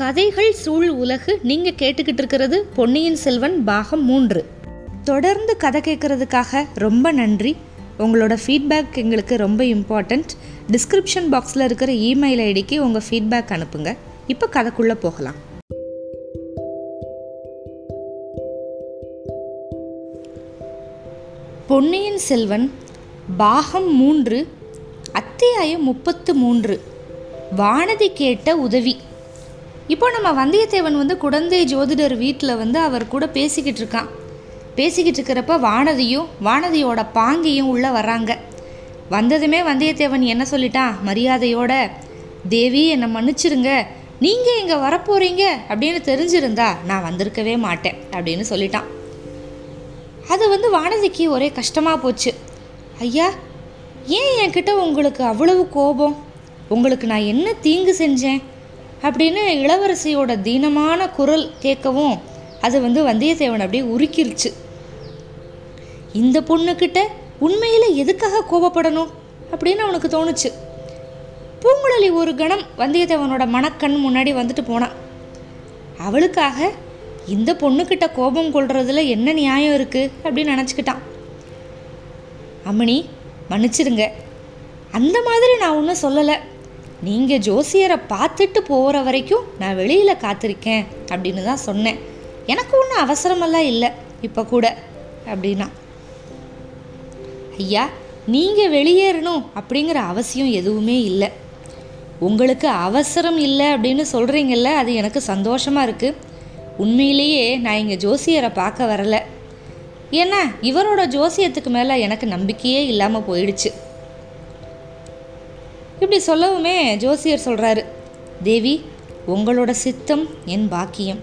கதைகள் சூழ் உலகு நீங்கள் கேட்டுக்கிட்டு இருக்கிறது பொன்னியின் செல்வன் பாகம் மூன்று. தொடர்ந்து கதை கேட்குறதுக்காக ரொம்ப நன்றி. உங்களோட ஃபீட்பேக் எங்களுக்கு ரொம்ப இம்பார்ட்டண்ட் டிஸ்கிரிப்ஷன் பாக்ஸில் இருக்கிற இமெயில் ஐடிக்கு உங்கள் ஃபீட்பேக் அனுப்புங்க. இப்போ கதைக்குள்ளே போகலாம். பொன்னியின் செல்வன் பாகம் மூன்று அத்தியாயம் முப்பத்து மூன்று. வானதி கேட்ட உதவி. இப்போ நம்ம வந்தியத்தேவன் வந்து குடந்தை ஜோதிடர் வீட்டில் வந்து அவர் கூட பேசிக்கிட்டு இருக்கான். பேசிக்கிட்டு இருக்கிறப்ப வானதியும் வானதியோட பாங்கியும் உள்ளே வர்றாங்க. வந்ததுமே வந்தியத்தேவன் என்ன சொல்லிட்டான்? மரியாதையோட தேவி என்னை மன்னிச்சிருங்க. நீங்கள் இங்கே வரப்போகிறீங்க அப்படின்னு தெரிஞ்சிருந்தா நான் வந்திருக்கவே மாட்டேன் அப்படின்னு சொல்லிட்டான். அது வந்து வானதிக்கு ஒரே கஷ்டமாக போச்சு. ஐயா ஏன் என்கிட்ட உங்களுக்கு அவ்வளவு கோபம்? உங்களுக்கு நான் என்ன தீங்கு செஞ்சேன்? அப்படின்னு இளவரசியோட தீனமான குரல் கேட்கவும் அது வந்து வந்தியத்தேவன் அப்படியே உருக்கிருச்சு. இந்த பொண்ணுக்கிட்ட உண்மையில் எதுக்காக கோபப்படணும் அப்படின்னு அவனுக்கு தோணுச்சு. பூங்குழலி ஒரு கணம் வந்தியத்தேவனோட மனக்கண் முன்னாடி வந்துட்டு போனான் அவளுக்காக இந்த பொண்ணுக்கிட்ட கோபம் கொள்றதுல என்ன நியாயம் இருக்குது அப்படின்னு நினச்சிக்கிட்டான். அம்மணி மன்னிச்சிருங்க அந்த மாதிரி நான் ஒன்றும் சொல்லலை. நீங்கள் ஜோசியரை பார்த்துட்டு போகிற வரைக்கும் நான் வெளியில் காத்திருக்கேன் அப்படின்னு தான் சொன்னேன். எனக்கு ஒன்றும் அவசரமெல்லாம் இல்லை இப்போ கூட அப்படின்னா. ஐயா நீங்கள் வெளியேறணும் அப்படிங்கிற அவசியம் எதுவுமே இல்லை. உங்களுக்கு அவசரம் இல்லை அப்படின்னு சொல்கிறீங்கல்ல அது எனக்கு சந்தோஷமாக இருக்குது உண்மையிலேயே நான் இங்கே ஜோசியரை பார்க்க வரலை. ஏன்னா இவரோட ஜோசியத்துக்கு மேலே எனக்கு நம்பிக்கையே இல்லாமல் போயிடுச்சு. இப்படி சொல்லவுமே ஜோசியர் சொல்கிறாரு தேவி உங்களோட சித்தம் என் பாக்கியம்.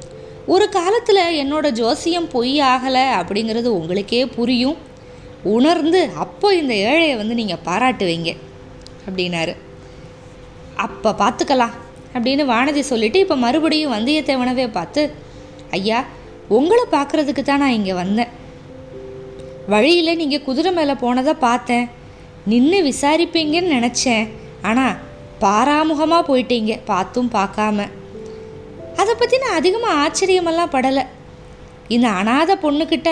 ஒரு காலத்தில் என்னோட ஜோசியம் பொய் ஆகலை அப்படிங்கிறது உங்களுக்கே புரியும். உணர்ந்து அப்போ இந்த ஏழையை வந்து நீங்கள் பாராட்டுவீங்க அப்படின்னாரு. அப்போ பார்த்துக்கலாம் அப்படின்னு வானதி சொல்லிவிட்டு இப்போ மறுபடியும் வந்தியத்தேவனவே பார்த்து ஐயா உங்களை பார்க்குறதுக்கு தான் நான் இங்கே வந்தேன். வழியில் நீங்கள் குதிரை மேலே போனதை பார்த்தேன். நின்று விசாரிப்பீங்கன்னு நினச்சேன். ஆனால் பாராமுகமாக போயிட்டீங்க. பார்த்தும் பார்க்காம. அதை பற்றி நான் அதிகமாக ஆச்சரியமெல்லாம் படலை. இந்த அனாதை பொண்ணுக்கிட்ட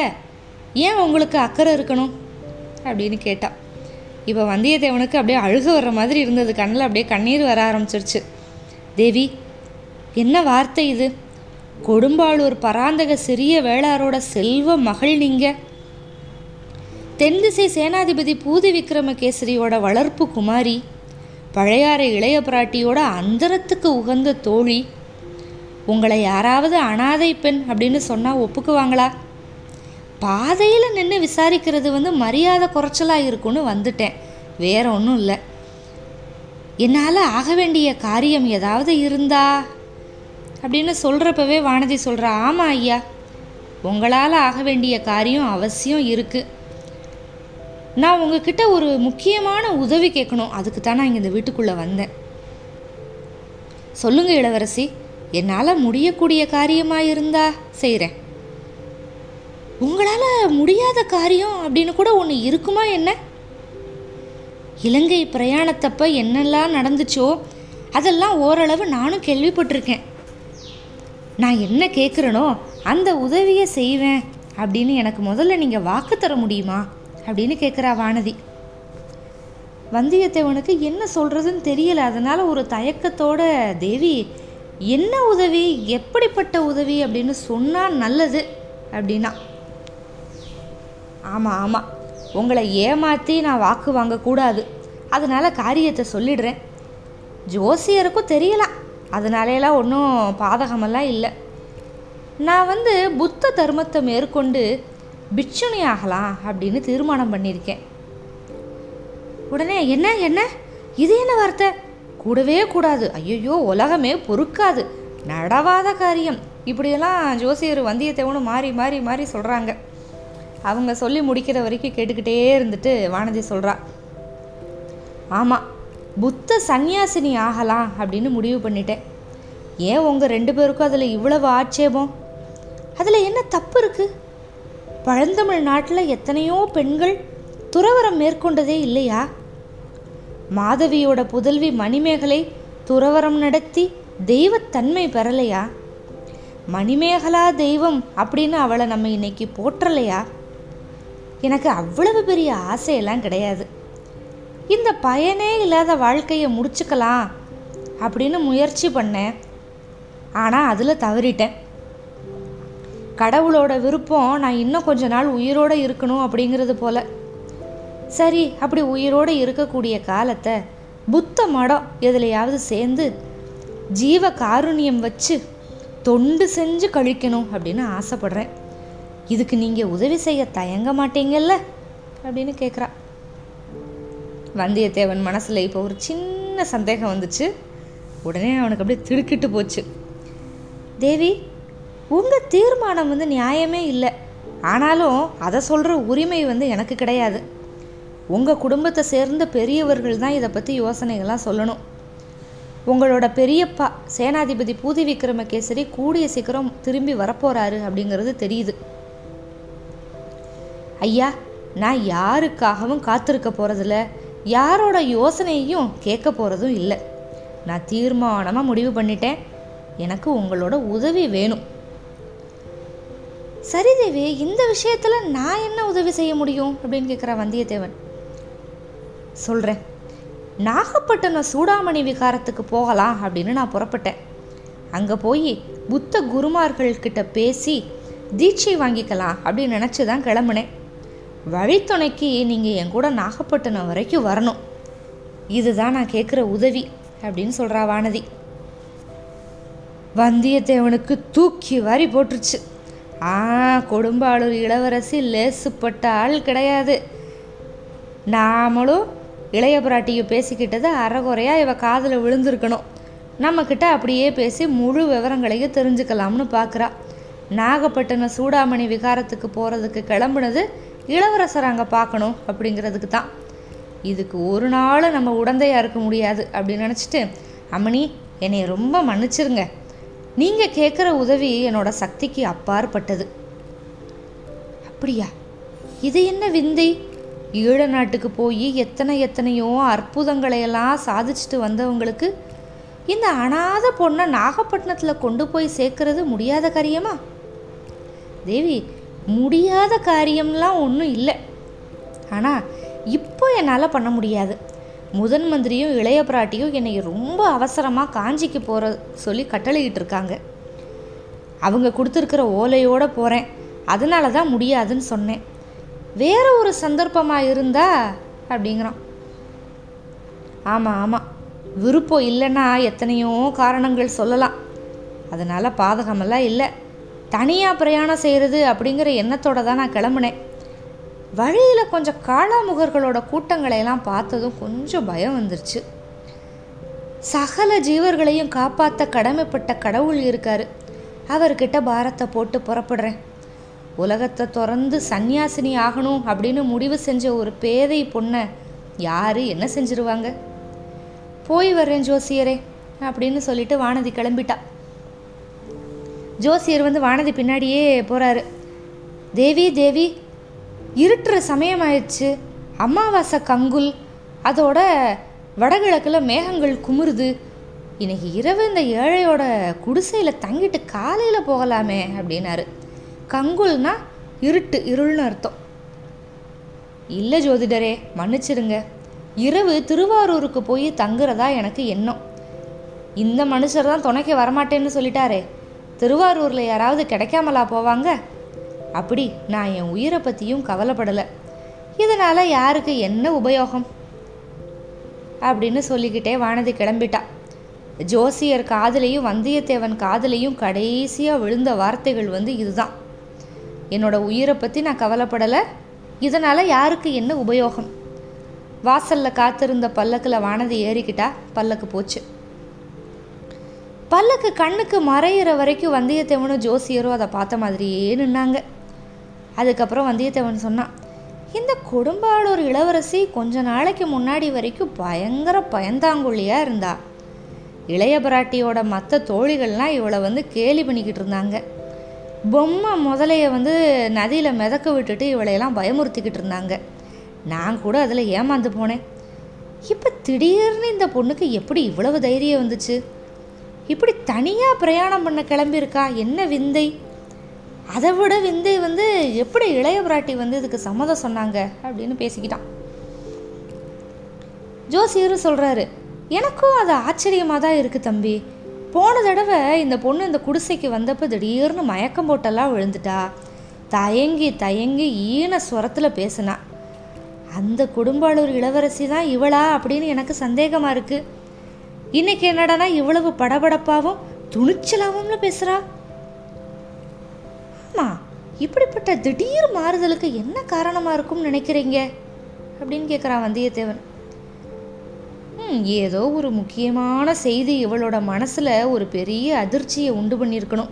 ஏன் உங்களுக்கு அக்கறை இருக்கணும்? அப்படின்னு கேட்டான் இப்போ வந்தியத்தேவனுக்கு அப்படியே அழுக வர்ற மாதிரி இருந்தது. கண்ணில் அப்படியே கண்ணீர் வர ஆரம்பிச்சிருச்சு. தேவி என்ன வார்த்தை இது? கொடும்பாளூர் பராந்தக சிறிய வேளாரோட செல்வ மகள் நீங்கள் தென்திசை சேனாதிபதி பூதி விக்ரமகேசரியோட வளர்ப்பு குமாரி. பழையாறை இளைய பிராட்டியோட அந்தரத்துக்கு உகந்த தோழி. உங்களை யாராவது அனாதை பெண் அப்படின்னு சொன்னால் ஒப்புக்குவாங்களா? பாதையில் நின்று விசாரிக்கிறது வந்து மரியாதை குறைச்சலாக இருக்கும்னு வந்துட்டேன். வேற ஒன்றும் இல்லை. என்னால் ஆக வேண்டிய காரியம் ஏதாவது இருந்தா? அப்படின்னு சொல்கிறப்பவே வானதி சொல்கிறா ஆமாம் ஐயா. உங்களால் ஆக வேண்டிய காரியம் அவசியம் இருக்குது நான் உங்ககிட்ட ஒரு முக்கியமான உதவி கேட்கணும். அதுக்கு தான் நான் இங்கே இந்த வீட்டுக்குள்ளே வந்தேன். சொல்லுங்க இளவரசி என்னால் முடியக்கூடிய காரியமாக இருந்தா செய்கிறேன் உங்களால் முடியாத காரியம் அப்படின்னு கூட ஒன்று இருக்குமா என்ன? இலங்கை பிரயாணத்தப்ப என்னெல்லாம் நடந்துச்சோ அதெல்லாம் ஓரளவு நானும் கேள்விப்பட்டிருக்கேன். நான் என்ன கேட்குறேனோ அந்த உதவியை செய்வேன் அப்படின்னு எனக்கு முதல்ல நீங்கள் வாக்கு தர முடியுமா? அப்படின்னு கேட்குறா வானதி. வந்தியத்தேவனுக்கு என்ன சொல்கிறதுன்னு தெரியல. அதனால் ஒரு தயக்கத்தோட தேவி என்ன உதவி? எப்படிப்பட்ட உதவி? அப்படின்னு சொன்னால் நல்லது அப்படின்னா. ஆமாம் ஆமாம் உங்களை ஏமாற்றி நான் வாக்கு வாங்கக்கூடாது அதனால் காரியத்தை சொல்லிடுறேன். ஜோசியருக்கும் தெரியலாம் அதனாலேலாம் ஒன்றும் பாதகமெல்லாம் இல்லை. நான் வந்து புத்த தர்மத்தை மேற்கொண்டு பிட்சுனி ஆகலாம் அப்படின்னு தீர்மானம் பண்ணியிருக்கேன். உடனே என்ன என்ன? இது என்ன வார்த்தை? கூடவே கூடாது. ஐயோ உலகமே பொறுக்காது. நடவாத காரியம். இப்படியெல்லாம் ஜோசியர் வந்தியத்தேவனு மாறி மாறி மாறி சொல்கிறாங்க அவங்க சொல்லி முடிக்கிற வரைக்கும் கேட்டுக்கிட்டே இருந்துட்டு வானதி சொல்கிறா ஆமாம் புத்த சந்நியாசினி ஆகலாம் அப்படின்னு முடிவு பண்ணிட்டேன். ஏன் உங்கள் ரெண்டு பேருக்கும் அதில் இவ்வளவு ஆட்சேபம்? அதில் என்ன தப்பு இருக்குது பழந்தமிழ் நாட்டில் எத்தனையோ பெண்கள் துறவரம் மேற்கொண்டதே இல்லையா? மாதவியோட புதல்வி மணிமேகலை துறவரம் நடத்தி தெய்வத்தன்மை பெறலையா? மணிமேகலா தெய்வம் அப்படின்னு அவளை நம்ம இன்னைக்கு போற்றலையா? எனக்கு அவ்வளவு பெரிய ஆசையெல்லாம் கிடையாது. இந்த பயனே இல்லாத வாழ்க்கையை முடிச்சுக்கலாம் அப்படின்னு முயற்சி பண்ணேன். ஆனால் அதில் தவறிட்டேன். கடவுளோட விருப்பம் நான் இன்னும் கொஞ்ச நாள் உயிரோடு இருக்கணும் அப்படிங்கிறது போல. சரி அப்படி உயிரோடு இருக்கக்கூடிய காலத்தை புத்த மடம் எதுலையாவது சேர்ந்து ஜீவ காருண்யம் வச்சு தொண்டு செஞ்சு கழிக்கணும் அப்படின்னு ஆசைப்படுறேன். இதுக்கு நீங்கள் உதவி செய்ய தயங்க மாட்டீங்கல்ல? அப்படின்னு கேட்குறா வந்தியத்தேவன் மனசில் இப்போ ஒரு சின்ன சந்தேகம் வந்துச்சு. உடனே அவனுக்கு அப்படியே திடுக்கிட்டு போச்சு. தேவி உங்கள் தீர்மானம் வந்து நியாயமே இல்லை. ஆனாலும் அதை சொல்கிற உரிமை வந்து எனக்கு கிடையாது. உங்கள் குடும்பத்தை சேர்ந்த பெரியவர்கள் தான் இதை பற்றி யோசனைகள்லாம் சொல்லணும். உங்களோட பெரியப்பா சேனாதிபதி பூதி விக்ரமகேசரி கூடிய சீக்கிரம் திரும்பி வரப்போகிறாரு அப்படிங்கிறது தெரியுது. ஐயா நான் யாருக்காகவும் காத்திருக்க போகிறதில்ல யாரோட யோசனையையும் கேட்க போகிறதும் இல்லை. நான் தீர்மானமாக முடிவு பண்ணிட்டேன். எனக்கு உங்களோட உதவி வேணும். சரி தேவி இந்த விஷயத்தில் நான் என்ன உதவி செய்ய முடியும்? அப்படின்னு கேட்குற வந்தியத்தேவன். சொல்கிறேன் நாகப்பட்டினம் சூடாமணி விகாரத்துக்கு போகலாம் அப்படின்னு நான் புறப்பட்டேன். அங்கே போய் புத்த குருமார்கள்கிட்ட பேசி தீட்சை வாங்கிக்கலாம் அப்படின்னு நினச்சி தான் கிளம்புனேன். வழித்துணைக்கு நீங்கள் என் கூட நாகப்பட்டினம் வரைக்கும் வரணும். இதுதான் நான் கேட்குற உதவி அப்படின்னு சொல்கிறா வானதி. வந்தியத்தேவனுக்கு தூக்கி வாரி போட்டுருச்சு. ஆ கொடும்பாளூர் இளவரசி லேசுப்பட்ட ஆள் கிடையாது. நாமளும் இளைய பிராட்டியை பேசிக்கிட்டது அறகுறையாக இவ காதில் விழுந்திருக்கணும். நம்மக்கிட்ட அப்படியே பேசி முழு விவரங்களையும் தெரிஞ்சுக்கலாம்னு பார்க்குறா நாகப்பட்டினம் சூடாமணி விகாரத்துக்கு போகிறதுக்கு கிளம்புனது இளவரசர் அங்கே பார்க்கணும் அப்படிங்கிறதுக்கு தான். இதுக்கு ஒரு நாள் நம்ம உடந்தையாக இருக்க முடியாது அப்படின்னு நினச்சிட்டு அம்மணி என்னை ரொம்ப மன்னிச்சிருங்க. நீங்கள் கேட்குற உதவி என்னோட சக்திக்கு அப்பாற்பட்டது. அப்படியா? இது என்ன விந்தை? ஈழ நாட்டுக்கு போய் எத்தனை எத்தனையோ அற்புதங்களையெல்லாம் சாதிச்சுட்டு வந்தவங்களுக்கு இந்த அனாத பொண்ணை நாகப்பட்டினத்தில் கொண்டு போய் சேர்க்கறது முடியாத காரியமா? தேவி முடியாத காரியம்லாம் ஒன்றும் இல்லை. ஆனால் இப்போ என்னால் பண்ண முடியாது. முதன் மந்திரியும் இளைய பிராட்டியும் என்னை ரொம்ப அவசரமாக காஞ்சிக்கு போகிற சொல்லி கட்டளையிட்டு இருக்காங்க அவங்க கொடுத்துருக்கிற ஓலையோடு போகிறேன் அதனால தான் முடியாதுன்னு சொன்னேன். வேற ஒரு சந்தர்ப்பமாக இருந்தா? அப்படிங்கிறான். ஆமாம் ஆமாம் விருப்பம் இல்லைன்னா எத்தனையோ காரணங்கள் சொல்லலாம். அதனால் பாதகமெல்லாம் இல்லை. தனியாக பிரயாணம் செய்கிறது அப்படிங்கிற எண்ணத்தோடு தான் நான் கிளம்புனேன். வழியில் கொஞ்சம் காளாமுகர்களோட கூட்டங்களையெல்லாம் பார்த்ததும் கொஞ்சம் பயம் வந்துருச்சு. சகல ஜீவர்களையும் காப்பாற்ற கடமைப்பட்ட கடவுள் இருக்காரு. அவர்கிட்ட பாரத்தை போட்டு புறப்படுறேன். உலகத்தை திறந்து சந்நியாசினி ஆகணும் அப்படின்னு முடிவு செஞ்ச ஒரு பேதை பொண்ணை யாரு என்ன செஞ்சிருவாங்க? போய் வர்றேன் ஜோசியரே அப்படின்னு சொல்லிட்டு வானதி கிளம்பிட்டா. ஜோசியர் வந்து வானதி பின்னாடியே போகிறாரு தேவி தேவி இருட்டுற சமயமாயிடுச்சு. அமாவாசை கங்குல். அதோட வடகிழக்கில் மேகங்கள் குமுறுது. இன்னைக்கு இரவு இந்த ஏழையோட குடிசையில் தங்கிட்டு காலையில் போகலாமே அப்படின்னாரு. கங்குல்னா இருட்டு இருள்னு அர்த்தம். இல்லை ஜோதிடரே மன்னிச்சிருங்க இரவு திருவாரூருக்கு போய் தங்குறதா எனக்கு எண்ணம். இந்த மனுஷர் தான் துணைக்க வரமாட்டேன்னு சொல்லிட்டாரே. திருவாரூரில் யாராவது கிடைக்காமலா போவாங்க? அப்படி நான் என் உயிரை பற்றியும் கவலைப்படலை. இதனால் யாருக்கு என்ன உபயோகம்? அப்படின்னு சொல்லிக்கிட்டே வானதி கிளம்பிட்டா. ஜோசியர் காதலையும் வந்தியத்தேவன் காதலையும் கடைசியாக விழுந்த வார்த்தைகள் வந்து இதுதான். என்னோட உயிரை பற்றி நான் கவலைப்படலை. இதனால் யாருக்கு என்ன உபயோகம்? வாசலில் காத்திருந்த பல்லக்கில் வானதி ஏறிக்கிட்டா பல்லக்கு போச்சு. பல்லக்கு கண்ணுக்கு மறையிற வரைக்கும் வந்தியத்தேவனும் ஜோசியரும் அதை பார்த்த மாதிரியே நின்னாங்க. அதுக்கப்புறம் வந்தியத்தேவன் சொன்னான் இந்த கொடும்பாளூர் இளவரசி கொஞ்ச நாளைக்கு முன்னாடி வரைக்கும் பயங்கர பயந்தாங்குழியாக இருந்தா. இளைய பிராட்டியோட மற்ற தோழிகள்லாம் இவளை வந்து கேலி பண்ணிக்கிட்டு இருந்தாங்க. பொம்மை முதலைய வந்து நதியில் மிதக்க விட்டுட்டு இவளையெல்லாம் பயமுறுத்திக்கிட்டு இருந்தாங்க. நான் கூட அதில் ஏமாந்து போனேன். இப்போ திடீர்னு இந்த பொண்ணுக்கு எப்படி இவ்வளவு தைரியம் வந்துச்சு? இப்படி தனியாக பிரயாணம் பண்ண கிளம்பியிருக்கா? என்ன விந்தை? அதை விட விந்தை வந்து எப்படி இளைய பிராட்டி வந்து இதுக்கு சம்மதம் சொன்னாங்க அப்படின்னு பேசிக்கிட்டான். ஜோசியரும் சொல்கிறாரு எனக்கும் அது ஆச்சரியமாக தான் இருக்குது தம்பி. போன தடவை இந்த பொண்ணு இந்த குடிசைக்கு வந்தப்போ திடீர்னு மயக்கம் போட்டெல்லாம் விழுந்துட்டா. தயங்கி தயங்கி ஈன சுரத்தில் பேசினா. அந்த குடும்பாளூர் இளவரசி தான் இவளா அப்படின்னு எனக்கு சந்தேகமாக இருக்குது இன்றைக்கி என்னடானா இவ்வளவு படபடப்பாகவும் துணிச்சலாகவும் பேசுகிறா ஆமாம் இப்படிப்பட்ட திடீர் மாறுதலுக்கு என்ன காரணமாக இருக்கும்னு நினைக்கிறீங்க? அப்படின்னு கேட்குறான் வந்தியத்தேவன். ம் ஏதோ ஒரு முக்கியமான செய்தி இவளோட மனசில் ஒரு பெரிய அதிர்ச்சியை உண்டு பண்ணியிருக்கணும்.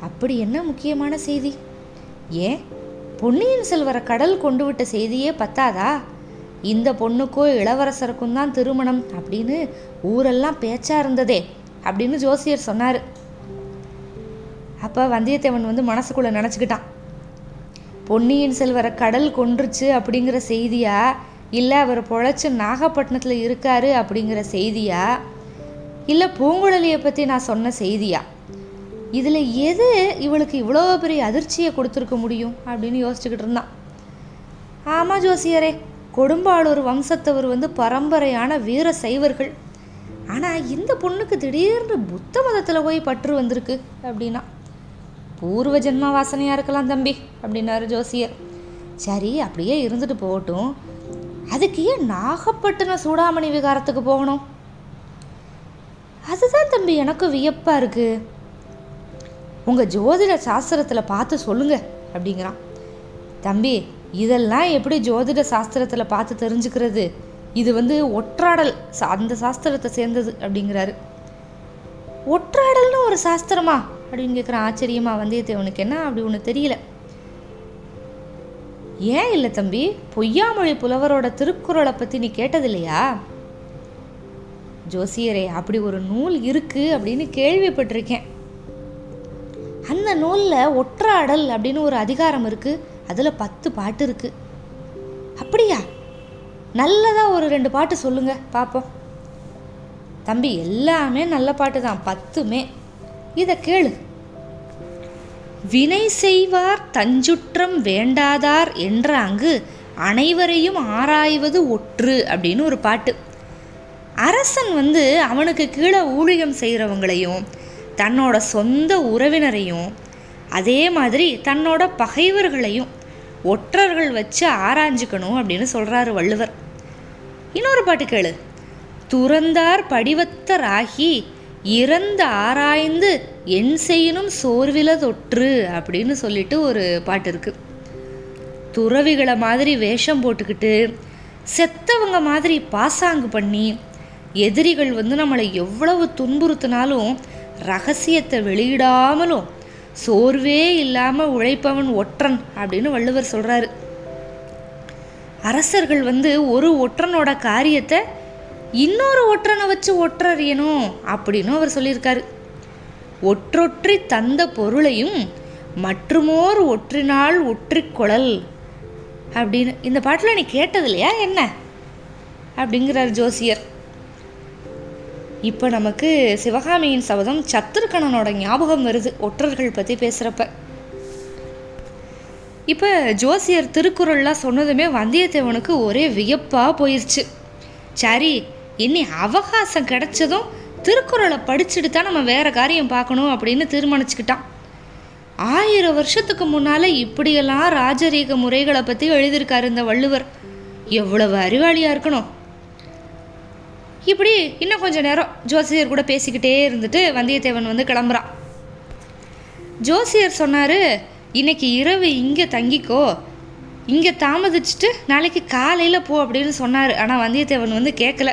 அப்படி என்ன முக்கியமான செய்தி? ஏன்? பொன்னியின் செல்வரை கடல் கொண்டு விட்ட செய்தியே பத்தாதா? இந்த பொண்ணுக்கோ இளவரசருக்கும் தான் திருமணம் அப்படின்னு ஊரெல்லாம் பேச்சா இருந்ததே அப்படின்னு ஜோசியர் சொன்னார். அப்போ வந்தியத்தேவன் வந்து மனசுக்குள்ளே நினச்சிக்கிட்டான். பொன்னியின் செல்வரை கடல் கொன்றுச்சு அப்படிங்கிற செய்தியா இல்லை அவர் பொழைச்சி நாகப்பட்டினத்தில் இருக்காரு அப்படிங்கிற செய்தியா இல்லை பூங்குழலியை பற்றி நான் சொன்ன செய்தியா? இதில் எது இவளுக்கு இவ்வளோ பெரிய அதிர்ச்சியை கொடுத்துருக்க முடியும் அப்படின்னு யோசிச்சுக்கிட்டு இருந்தான். ஆமாம் ஜோசியரே கொடும்பாளூர் வம்சத்தவர் வந்து பரம்பரையான வீர சைவர்கள். ஆனால் இந்த பொண்ணுக்கு திடீர்னு புத்த மதத்தில் போய் பற்று வந்திருக்கு அப்படின்னா பூர்வ ஜென்ம வாசனையாக இருக்கலாம் தம்பி அப்படின்னாரு ஜோசியர். சரி அப்படியே இருந்துட்டு போகட்டும். அதுக்கு ஏன் நாகப்பட்டினம் சூடாமணி விகாரத்துக்கு போகணும்? அதுதான் தம்பி எனக்கும் வியப்பாக இருக்குது உங்கள் ஜோதிட சாஸ்திரத்தில் பார்த்து சொல்லுங்கள் அப்படிங்கிறான். தம்பி இதெல்லாம் எப்படி ஜோதிட சாஸ்திரத்தில் பார்த்து தெரிஞ்சுக்கிறது? இது வந்து ஒற்றாடல் அந்த சாஸ்திரத்தை சேர்ந்தது அப்படிங்கிறாரு. ஒற்றாடல்னு ஒரு சாஸ்திரமா? அப்படின்னு கேட்குறான் ஆச்சரியமா வந்தியத்தேவனுக்கு என்ன? அப்படி ஒன்று தெரியல. ஏன் இல்லை தம்பி? பொய்யாமொழி புலவரோட திருக்குறளை பற்றி நீ கேட்டதில்லையா? ஜோசியரே அப்படி ஒரு நூல் இருக்கு அப்படின்னு கேள்விப்பட்டிருக்கேன். அந்த நூலில் ஒற்றாடல் அப்படின்னு ஒரு அதிகாரம் இருக்கு. அதில் பத்து பாட்டு இருக்கு. அப்படியா? நல்லதா ஒரு ரெண்டு பாட்டு சொல்லுங்க பார்ப்போம் தம்பி எல்லாமே நல்ல பாட்டு தான். பத்துமே. இதை கேளு. வினை செய்வார் தஞ்சுற்றம் வேண்டாதார் என்ற அங்கு அனைவரையும் ஆராய்வது ஒற்று அப்படின்னு ஒரு பாட்டு. அரசன் வந்து அவனுக்கு கீழே ஊழியம் செய்கிறவங்களையும் தன்னோட சொந்த உறவினரையும் அதே மாதிரி தன்னோட பகைவர்களையும் ஒற்றர்கள் வச்சு ஆராய்ஞ்சிக்கணும் அப்படின்னு சொல்கிறாரு வள்ளுவர். இன்னொரு பாட்டு கேளு. துறந்தார் படிவத்தராகி இறந்து ஆராய்ந்து என் செய்யணும் சோர்வில தொற்று அப்படின்னு சொல்லிட்டு ஒரு பாட்டு இருக்கு. துறவிகளை மாதிரி வேஷம் போட்டுக்கிட்டு செத்தவங்க மாதிரி பாசாங்கு பண்ணி எதிரிகள் வந்து நம்மளை எவ்வளவு துன்புறுத்தினாலும் ரகசியத்தை வெளியிடாமலும் சோர்வே இல்லாமல் உழைப்பவன் ஒற்றன் அப்படின்னு வள்ளுவர் சொல்கிறாரு அரசர்கள் வந்து ஒரு ஒற்றனோட காரியத்தை இன்னொரு ஒற்றனை வச்சு ஒற்றறியணும் அப்படின்னு அவர் சொல்லியிருக்காரு. ஒற்றொற்றி தந்த பொருளையும் மற்றுமோர் ஒற்றினால் ஒற்றிக் குழல் அப்படின்னு. இந்த பாட்டில் நீ கேட்டது இல்லையா என்ன? அப்படிங்கிறார் ஜோசியர். இப்போ நமக்கு சிவகாமியின் சபதம் சத்துருக்கணனோட ஞாபகம் வருது ஒற்றர்கள் பற்றி பேசுகிறப்ப இப்போ ஜோசியர் திருக்குறள்லாம் சொன்னதுமே வந்தியத்தேவனுக்கு ஒரே வியப்பாக போயிடுச்சு சரி இனி அவகாசம் கிடைச்சதும் திருக்குறளை படிச்சுட்டு தான் நம்ம வேற காரியம் பார்க்கணும் அப்படின்னு தீர்மானிச்சுக்கிட்டான். ஆயிரம் வருஷத்துக்கு முன்னால் இப்படியெல்லாம் ராஜரீக முறைகளை பற்றி எழுதியிருக்காரு இந்த வள்ளுவர். எவ்வளவு அறிவாளியாக இருக்கணும். இப்படி இன்னும் கொஞ்ச நேரம் ஜோசியர் கூட பேசிக்கிட்டே இருந்துட்டு வந்தியத்தேவன் வந்து கிளம்புறான். ஜோசியர் சொன்னார் இன்னைக்கு இரவு இங்கே தங்கிக்கோ. இங்கே தாமதிச்சுட்டு நாளைக்கு காலையில் போ அப்படின்னு சொன்னார். ஆனால் வந்தியத்தேவன் வந்து கேட்கல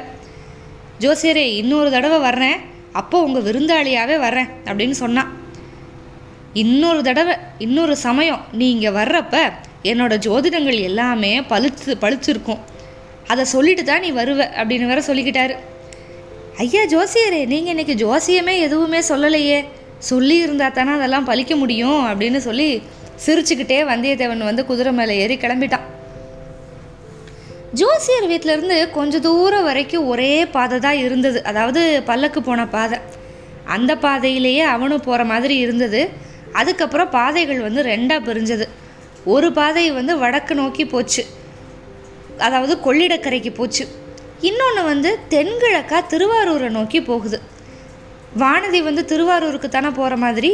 ஜோசியரே இன்னொரு தடவை வர்றேன். அப்போ உங்கள் விருந்தாளியாகவே வர்றேன் அப்படின்னு சொன்னான் இன்னொரு தடவை இன்னொரு சமயம் நீ இங்கே வர்றப்ப என்னோடய ஜோதிடங்கள் எல்லாமே பளிச்சு பளிச்சிருக்கும் அதை சொல்லிட்டு தான் நீ வருவ அப்படின்னு வேற சொல்லிக்கிட்டாரு. ஐயா ஜோசியரே நீங்கள் இன்றைக்கி ஜோசியமே எதுவுமே சொல்லலையே. சொல்லியிருந்தா தானே அதெல்லாம் பழிக்க முடியும் அப்படின்னு சொல்லி சிரிச்சுக்கிட்டே வந்தியத்தேவன் வந்து குதிரை மேலே ஏறி கிளம்பிட்டான். ஜோசியர் வீட்டிலேருந்து கொஞ்சம் தூரம் வரைக்கும் ஒரே பாதை தான் இருந்தது. அதாவது பல்லக்கு போன பாதை. அந்த பாதையிலேயே அவனும் போகிற மாதிரி இருந்தது. அதுக்கப்புறம் பாதைகள் வந்து ரெண்டாக பிரிஞ்சது. ஒரு பாதை வந்து வடக்கு நோக்கி போச்சு. அதாவது கொள்ளிடக்கரைக்கு போச்சு. இன்னொன்று வந்து தென்கிழக்கா திருவாரூரை நோக்கி போகுது. வானதி வந்து திருவாரூருக்கு தானே போகிற மாதிரி?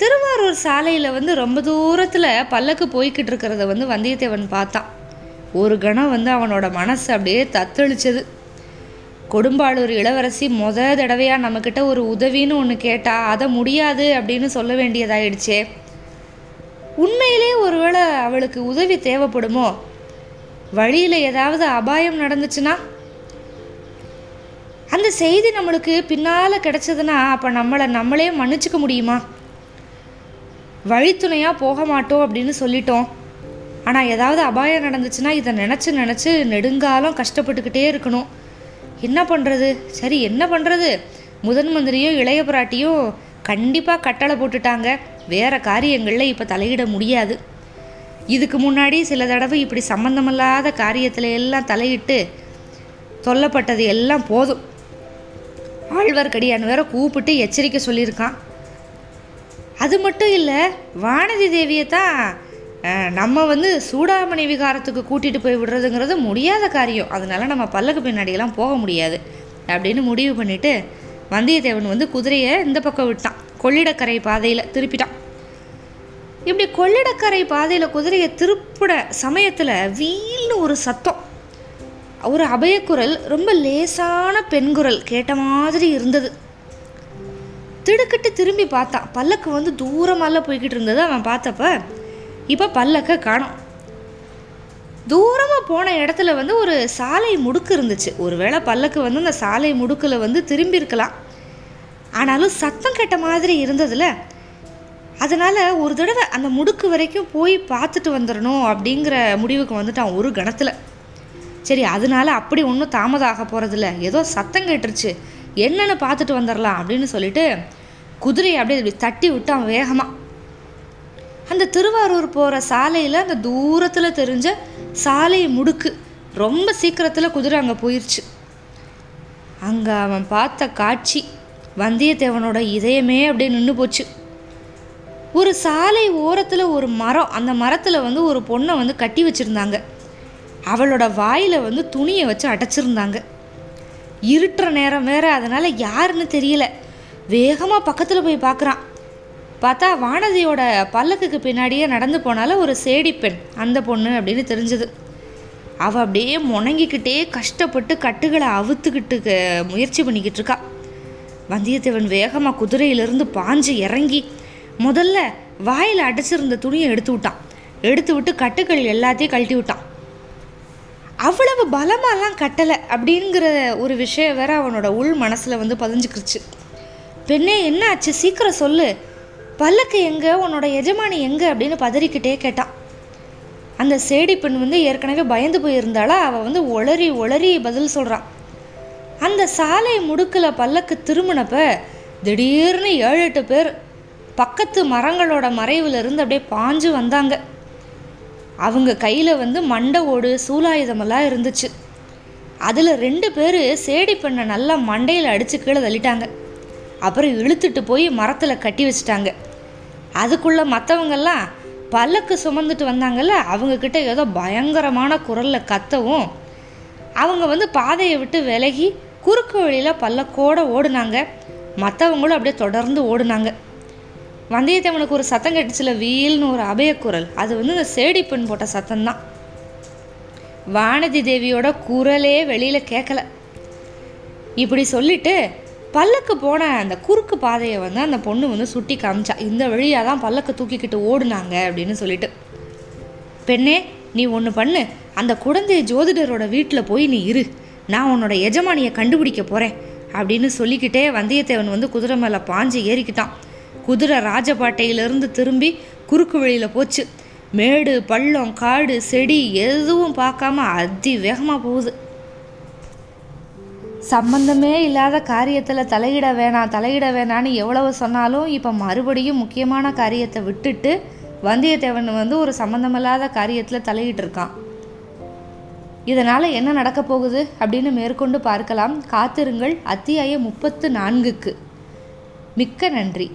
திருவாரூர் சாலையில் வந்து ரொம்ப தூரத்தில் பல்லக்கு போய்கிட்டு இருக்கிறத வந்து வந்தியத்தேவன் பார்த்தான். ஒரு கணம் வந்து அவனோட மனசு அப்படியே தத்தளிச்சது. கொடும்பாளூர் இளவரசி முத தடவையாக நம்மக்கிட்ட ஒரு உதவின்னு ஒன்று கேட்டா அதை முடியாது அப்படின்னு சொல்ல வேண்டியதாயிடுச்சே. உண்மையிலே ஒருவேளை அவளுக்கு உதவி தேவைப்படுமோ? வழியில் ஏதாவது அபாயம் நடந்துச்சுன்னா? அந்த செய்தி நம்மளுக்கு பின்னால் கிடச்சதுன்னா அப்போ நம்மளை நம்மளே மன்னிச்சுக்க முடியுமா? வழித்துணையாக போக மாட்டோம் அப்படின்னு சொல்லிட்டோம். ஆனால் ஏதாவது அபாயம் நடந்துச்சுன்னா இதை நினச்சி நினச்சி நெடுங்காலம் கஷ்டப்பட்டுக்கிட்டே இருக்கணும். என்ன பண்ணுறது சரி என்ன பண்ணுறது முதன் மந்திரியும் இளைய பிராட்டியும் கண்டிப்பாக கட்டளை போட்டுட்டாங்க. வேற காரியங்களில் இப்போ தலையிட முடியாது. இதுக்கு முன்னாடி சில தடவை இப்படி சம்மந்தமில்லாத காரியத்தில் எல்லாம் தலையிட்டு தொல்லப்பட்டது எல்லாம் போதும். ஆழ்வார்க்கடியான் வேற கூப்பிட்டு எச்சரிக்கை சொல்லியிருக்கான். அது மட்டும் இல்லை வானதி தேவியை தான் நம்ம வந்து சூடாமணி விகாரத்துக்கு கூட்டிகிட்டு போய் விடுறதுங்கிறது முடியாத காரியம். அதனால நம்ம பல்லக்கு பின்னாடியெல்லாம் போக முடியாது. அப்படின்னு முடிவு பண்ணிட்டு வந்தியத்தேவன் வந்து குதிரையை இந்த பக்கம் விட்டான். கொள்ளிடக்கரை பாதையில் திருப்பிட்டான். இப்படி கொள்ளிடக்கரை பாதையில் குதிரையை திருப்பிட சமயத்தில் வீல்னு ஒரு சத்தம் ஒரு அபயக்குரல் ரொம்ப லேசான பெண்குரல் கேட்ட மாதிரி இருந்தது. திடுக்கிட்டு திரும்பி பார்த்தான். பல்லக்கு வந்து தூரமால போய்கிட்டு இருந்தது அவன் பார்த்தப்ப இப்போ பல்லக்க காணோம். தூரமாக போன இடத்துல வந்து ஒரு சாலை முடுக்கு இருந்துச்சு. ஒருவேளை பல்லக்கு வந்து அந்த சாலை முடுக்கில் வந்து திரும்பி இருக்கலாம். ஆனாலும் சத்தம் கட்ட மாதிரி இருந்ததுல. அதனால் ஒரு தடவை அந்த முடுக்கு வரைக்கும் போய் பார்த்துட்டு வந்துடணும் அப்படிங்கிற முடிவுக்கு வந்துட்டான் ஒரு கணத்தில். சரி அதனால அப்படி ஒன்றும் தாமதம் ஆக போகிறதில்ல ஏதோ சத்தம் கேட்டுருச்சு. என்னென்னு பார்த்துட்டு வந்துடலாம் அப்படின்னு சொல்லிட்டு குதிரையை அப்படியே தட்டி விட்டான் வேகமாக அந்த திருவாரூர் போகிற சாலையில் அந்த தூரத்தில் தெரிஞ்ச சாலை முடுக்கு. ரொம்ப சீக்கிரத்தில் குதிரை அங்கே போயிடுச்சு அங்கே அவன் பார்த்த காட்சி வந்தியத்தேவனோட இதயமே அப்படியே நின்று போச்சு. ஒரு சாலை ஓரத்தில் ஒரு மரம் அந்த மரத்தில் வந்து ஒரு பொண்ணை வந்து கட்டி வச்சுருந்தாங்க. அவளோட வாயில் வந்து துணியை வச்சு அடைச்சிருந்தாங்க. இருட்டுற நேரம் வேற அதனால் யாருன்னு தெரியல. வேகமாக பக்கத்தில் போய் பார்க்குறான். பார்த்தா வானதியோட பல்லக்குக்கு பின்னாடியே நடந்து போனால ஒரு சேடி பெண் அந்த பொண்ணு அப்படின்னு தெரிஞ்சது. அவள் அப்படியே முணங்கிக்கிட்டே கஷ்டப்பட்டு கட்டுகளை அவுத்துக்கிட்டு க- முயற்சி பண்ணிக்கிட்டு இருக்கா. வந்தியத்தேவன் வேகமாக குதிரையிலிருந்து பாஞ்சு இறங்கி முதல்ல வாயில் அடைச்சிருந்த துணியை எடுத்து விட்டான். எடுத்து விட்டு கட்டுக்கள் எல்லாத்தையும் கழட்டி விட்டான். அவ்வளவு பலமாலாம் கட்டலை அப்படிங்கிற ஒரு விஷயம் வேற அவனோட உள் மனசில் வந்து பதிஞ்சுக்கிருச்சு. பெண்ணே என்ன ஆச்சு? சீக்கிரம் சொல்லு. பல்லக்கு எங்கே? உன்னோட எஜமானி எங்கே? அப்படின்னு பதறிக்கிட்டே கேட்டான் அந்த சேடி பெண் வந்து ஏற்கனவே பயந்து போயிருந்தாளா? அவள் வந்து ஒளறி ஒளறி பதில் சொல்கிறான் அந்த சாலை முடுக்கில் பல்லக்கு திரும்பினப்ப திடீர்னு ஏழு எட்டு பேர் பக்கத்து மரங்களோட மறைவிலிருந்து அப்படியே பாஞ்சு வந்தாங்க. அவங்க கையில் வந்து மண்டை ஓடு சூலாயுதமெல்லாம் இருந்துச்சு. அதில் ரெண்டு பேர் சேடி பெண்ணை நல்லா மண்டையில் அடித்து கீழே தள்ளிட்டாங்க. அப்புறம் இழுத்துட்டு போய் மரத்தில் கட்டி வச்சிட்டாங்க. அதுக்குள்ளே மற்றவங்கெல்லாம் பல்லக்கு சுமந்துட்டு வந்தாங்கல்ல அவங்கக்கிட்ட ஏதோ பயங்கரமான குரலில் கத்தவும் அவங்க வந்து பாதையை விட்டு விலகி குறுக்கு வழியில் பல்லக்கோட ஓடுனாங்க. மற்றவங்களும் அப்படியே தொடர்ந்து ஓடுனாங்க. வந்தியத்தேவனுக்கு ஒரு சத்தம் கேட்டுச்சுல வீல்னு ஒரு அபயக்குரல் அது வந்து இந்த சேடி பெண் போட்ட சத்தம்தான். வானதி தேவியோட குரலே வெளியில் கேட்கல இப்படி சொல்லிட்டு பல்லக்கு போன அந்த குறுக்கு பாதையை வந்து அந்த பொண்ணு வந்து சுட்டி காமிச்சா இந்த வழியாக தான் பல்லக்கு தூக்கிக்கிட்டு ஓடுனாங்க அப்படின்னு சொல்லிட்டு. பெண்ணே நீ ஒன்று பண்ணு. அந்த குழந்தை ஜோதிடரோட வீட்டில் போய் நீ இரு. நான் உன்னோட எஜமானியை கண்டுபிடிக்க போகிறேன் அப்படின்னு சொல்லிக்கிட்டே வந்தியத்தேவன் வந்து குதிரை மேலே பாஞ்சு ஏறிக்கிட்டான். குதிரை ராஜபாட்டையிலிருந்து திரும்பி குறுக்கு வழியில் போச்சு. மேடு பள்ளம் காடு செடி எதுவும் பார்க்காம அதி வேகமாக போகுது. சம்பந்தமே இல்லாத காரியத்தில் தலையிட வேணாம் தலையிட வேணான்னு எவ்வளவு சொன்னாலும் இப்போ மறுபடியும் முக்கியமான காரியத்தை விட்டுட்டு வந்தியத்தேவன் வந்து ஒரு சம்பந்தமில்லாத காரியத்தில் தலையிட்டு இருக்கான். இதனால் என்ன நடக்க போகுது அப்படின்னு மேற்கொண்டு பார்க்கலாம். காத்திருங்கள். அத்தியாயம் முப்பத்து நான்குக்கு. மிக்க நன்றி.